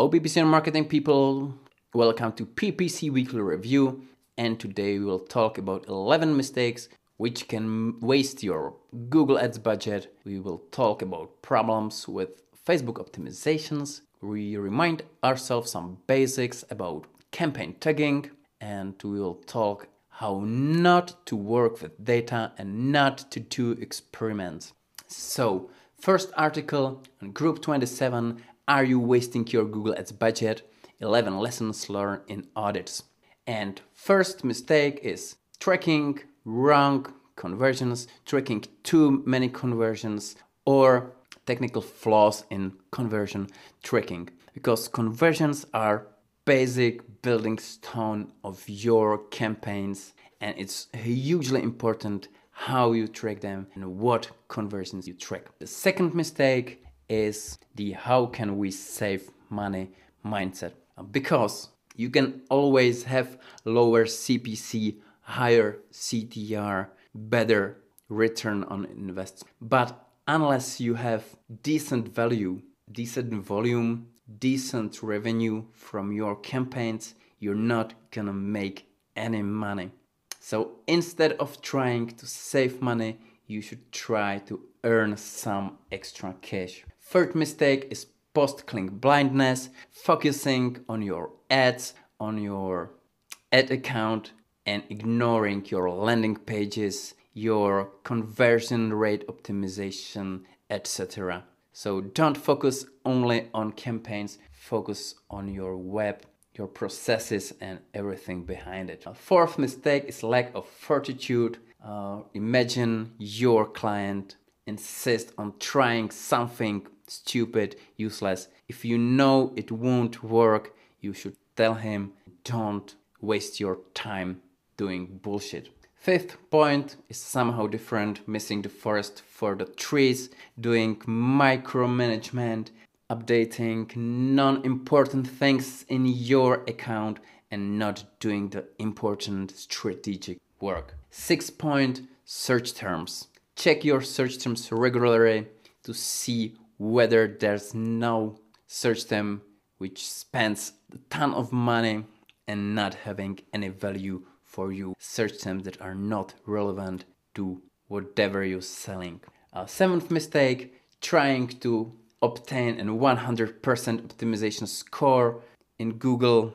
Hello, PPC and marketing people. Welcome to PPC Weekly Review. And today we will talk about 11 mistakes which can waste your Google Ads budget. We will talk about problems with Facebook optimizations. We remind ourselves some basics about campaign tagging and we will talk how not to work with data and not to do experiments. So, first article on Group 27 Are you wasting your Google Ads budget? 11 lessons learned in audits. And first mistake is tracking wrong conversions, tracking too many conversions, or technical flaws in conversion tracking. Because conversions are basic building stone of your campaigns and it's hugely important how you track them and what conversions you track. The second mistake is the how can we save money mindset because you can always have lower CPC, higher CTR, better return on investment. But unless you have decent value, decent volume, decent revenue from your campaigns, you're not gonna make any money. So instead of trying to save money, you should try to earn some extra cash. Third mistake is post click blindness, focusing on your ads, on your ad account, and ignoring your landing pages, your conversion rate optimization, etc. So don't focus only on campaigns, focus on your web, your processes, and everything behind it. A fourth mistake is lack of fortitude. Uh, imagine your client insist on trying something stupid, useless. If you know it won't work, you should tell him don't waste your time doing bullshit. Fifth point is somehow different, missing the forest for the trees, doing micromanagement, updating non important things in your account, and not doing the important strategic work. Sixth point search terms. Check your search terms regularly to see whether there's no search term which spends a ton of money and not having any value for you search terms that are not relevant to whatever you're selling. Uh, seventh mistake trying to obtain a 100% optimization score in Google.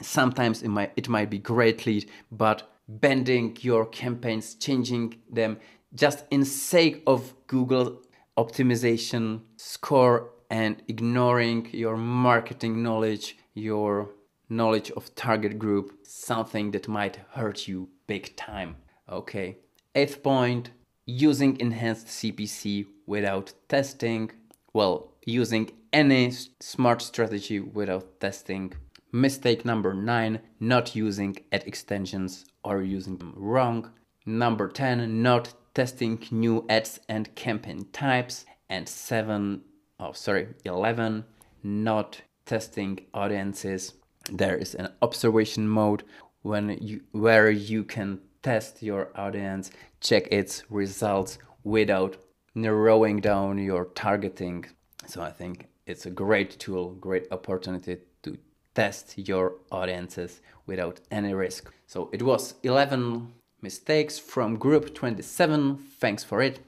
Sometimes it might, it might be great lead, but bending your campaigns, changing them just in sake of Google optimization score and ignoring your marketing knowledge, your knowledge of target group, something that might hurt you big time. Okay. Eighth point using enhanced CPC without testing. Well, using any smart strategy without testing. Mistake number nine not using ad extensions or using them wrong. Number 10 not testing new ads and campaign types. And 7 oh sorry 11 not testing audiences. There is an observation mode. When you where you can test your audience check its results without narrowing down your targeting. So i think it's a great tool great opportunity to test your audiences without any risk. So it was 11 mistakes from group 27 thanks for it.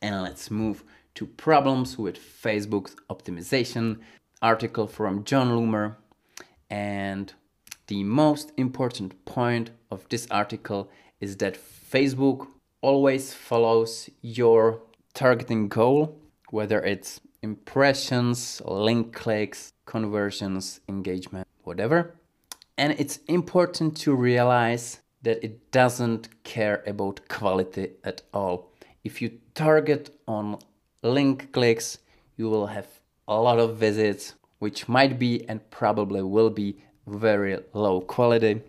And let's move to problems with facebook optimization article from jon loomer. And the most important point of this article is that Facebook always follows your targeting goal, whether it's impressions, link clicks, conversions, engagement, whatever. And it's important to realize that it doesn't care about quality at all. If you target on link clicks, you will have a lot of visits, which might be and probably will be very low quality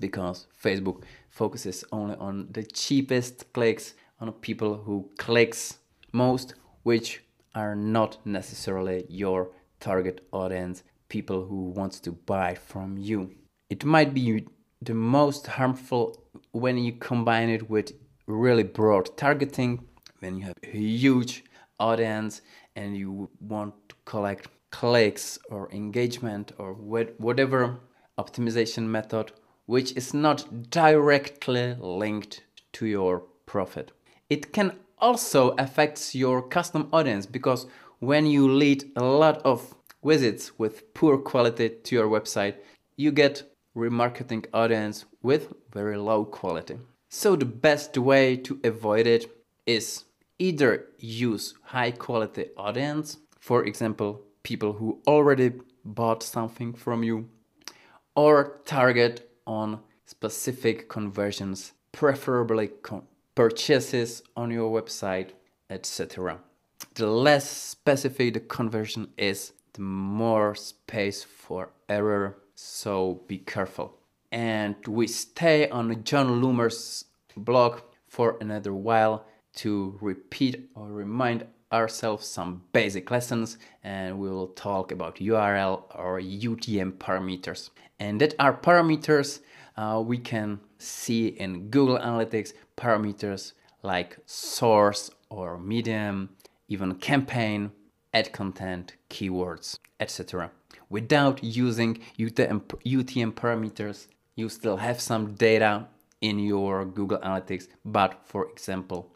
because Facebook focuses only on the cheapest clicks on people who clicks most which are not necessarily your target audience people who wants to buy from you it might be the most harmful when you combine it with really broad targeting when you have a huge audience and you want to collect clicks or engagement or whatever optimization method which is not directly linked to your profit. It can also affect your custom audience because when you lead a lot of visits with poor quality to your website, you get remarketing audience with very low quality. So the best way to avoid it is either use high quality audience, for example, people who already bought something from you, or target on specific conversions, preferably con- purchases on your website, etc. The less specific the conversion is, the more space for error, so be careful. And we stay on Jon Loomer's blog for another while to repeat or remind ourselves some basic lessons and we will talk about URL or UTM parameters. And that are parameters uh, we can see in Google Analytics parameters like source or medium, even campaign, ad content, keywords, etc. Without using UTM, UTM parameters, you still have some data in your Google Analytics, but for example,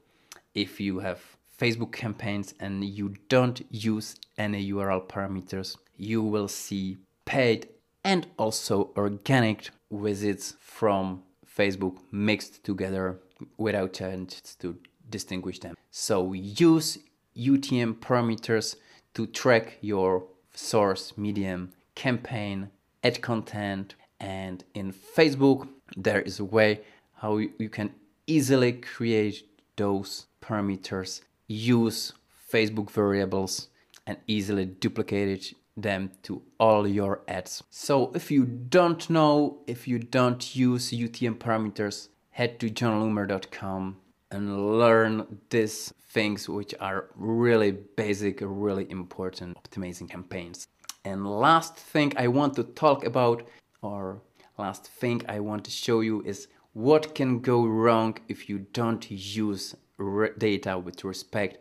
if you have Facebook campaigns and you don't use any URL parameters, you will see paid and also organic visits from Facebook mixed together without changes to distinguish them. So use UTM parameters to track your source, medium, campaign, ad content, and in Facebook there is a way how you can easily create those parameters, use Facebook variables, and easily duplicate them to all your ads. So if you don't know, if you don't use UTM parameters, head to jonloomer.com and learn these things which are really basic, really important optimizing campaigns. And last thing I want to talk about or last thing I want to show you is what can go wrong if you don't use data with respect,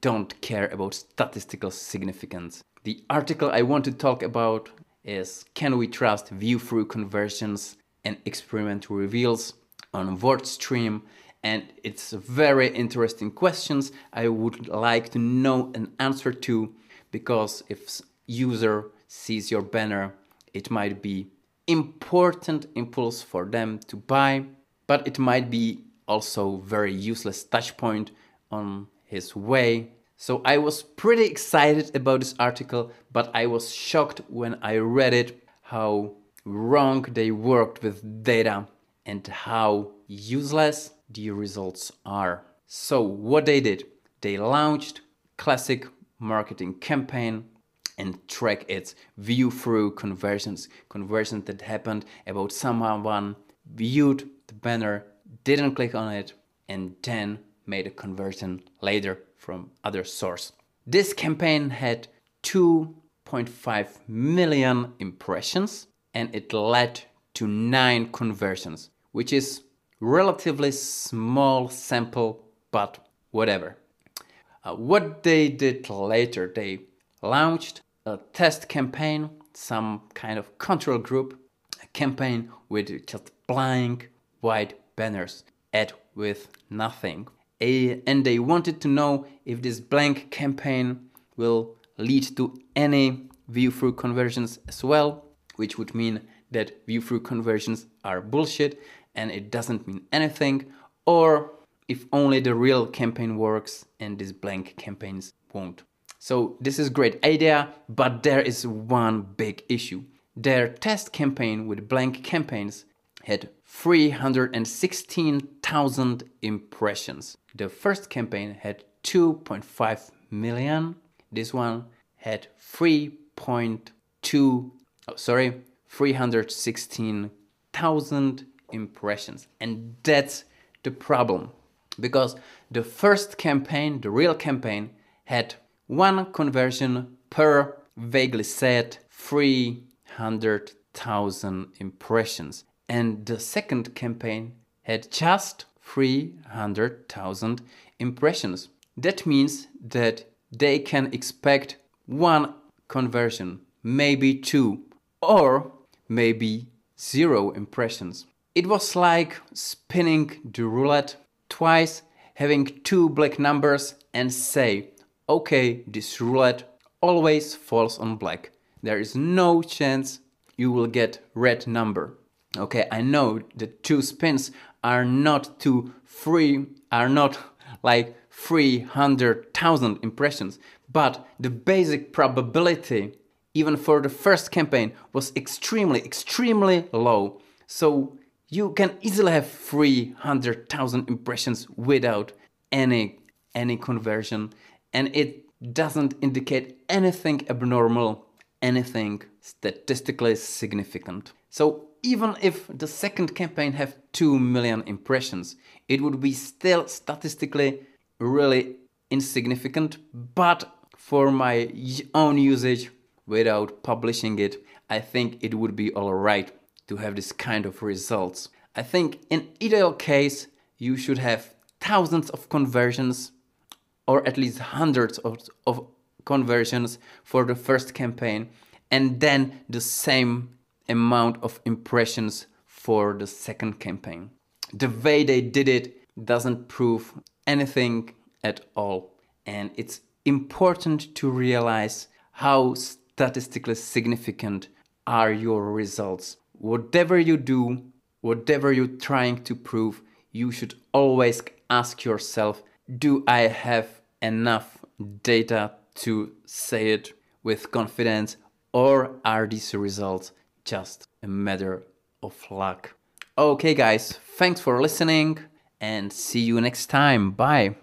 don't care about statistical significance. The article I want to talk about is Can we trust view through conversions and experiment reveals on WordStream? And it's very interesting questions I would like to know an answer to because if user sees your banner, it might be important impulse for them to buy, but it might be also very useless touch point on his way. So I was pretty excited about this article, but I was shocked when I read it how wrong they worked with data and how useless the results are. So what they did, they launched classic marketing campaign and track its view through conversions, conversions that happened about someone viewed the banner, didn't click on it, and then made a conversion later from other source. This campaign had 2.5 million impressions and it led to 9 conversions, which is relatively small sample, but whatever. Uh, what they did later, they launched a test campaign, some kind of control group, a campaign with just blank white banners, ad with nothing. A, and they wanted to know if this blank campaign will lead to any view through conversions as well, which would mean that view through conversions are bullshit and it doesn't mean anything, or if only the real campaign works and these blank campaigns won't. So this is great idea, but there is one big issue. Their test campaign with blank campaigns had 316,000 impressions. The first campaign had 2.5 million. This one had 3.2 oh, sorry, 316,000 impressions. And that's the problem because the first campaign, the real campaign had one conversion per vaguely said 300,000 impressions. And the second campaign had just 300,000 impressions. That means that they can expect one conversion, maybe two, or maybe zero impressions. It was like spinning the roulette twice, having two black numbers, and say, okay, this roulette always falls on black. There is no chance you will get red number. Okay, I know the two spins are not two free, are not like 300,000 impressions, but the basic probability, even for the first campaign, was extremely, extremely low. So you can easily have 300,000 impressions without any any conversion and it doesn't indicate anything abnormal, anything statistically significant. So even if the second campaign have 2 million impressions, it would be still statistically really insignificant, but for my own usage without publishing it, I think it would be alright to have this kind of results. I think in ideal case, you should have thousands of conversions or at least hundreds of, of conversions for the first campaign and then the same amount of impressions for the second campaign. The way they did it doesn't prove anything at all. And it's important to realize how statistically significant are your results. Whatever you do, whatever you're trying to prove, you should always ask yourself do I have enough data to say it with confidence, or are these results just a matter of luck? Okay, guys, thanks for listening and see you next time. Bye.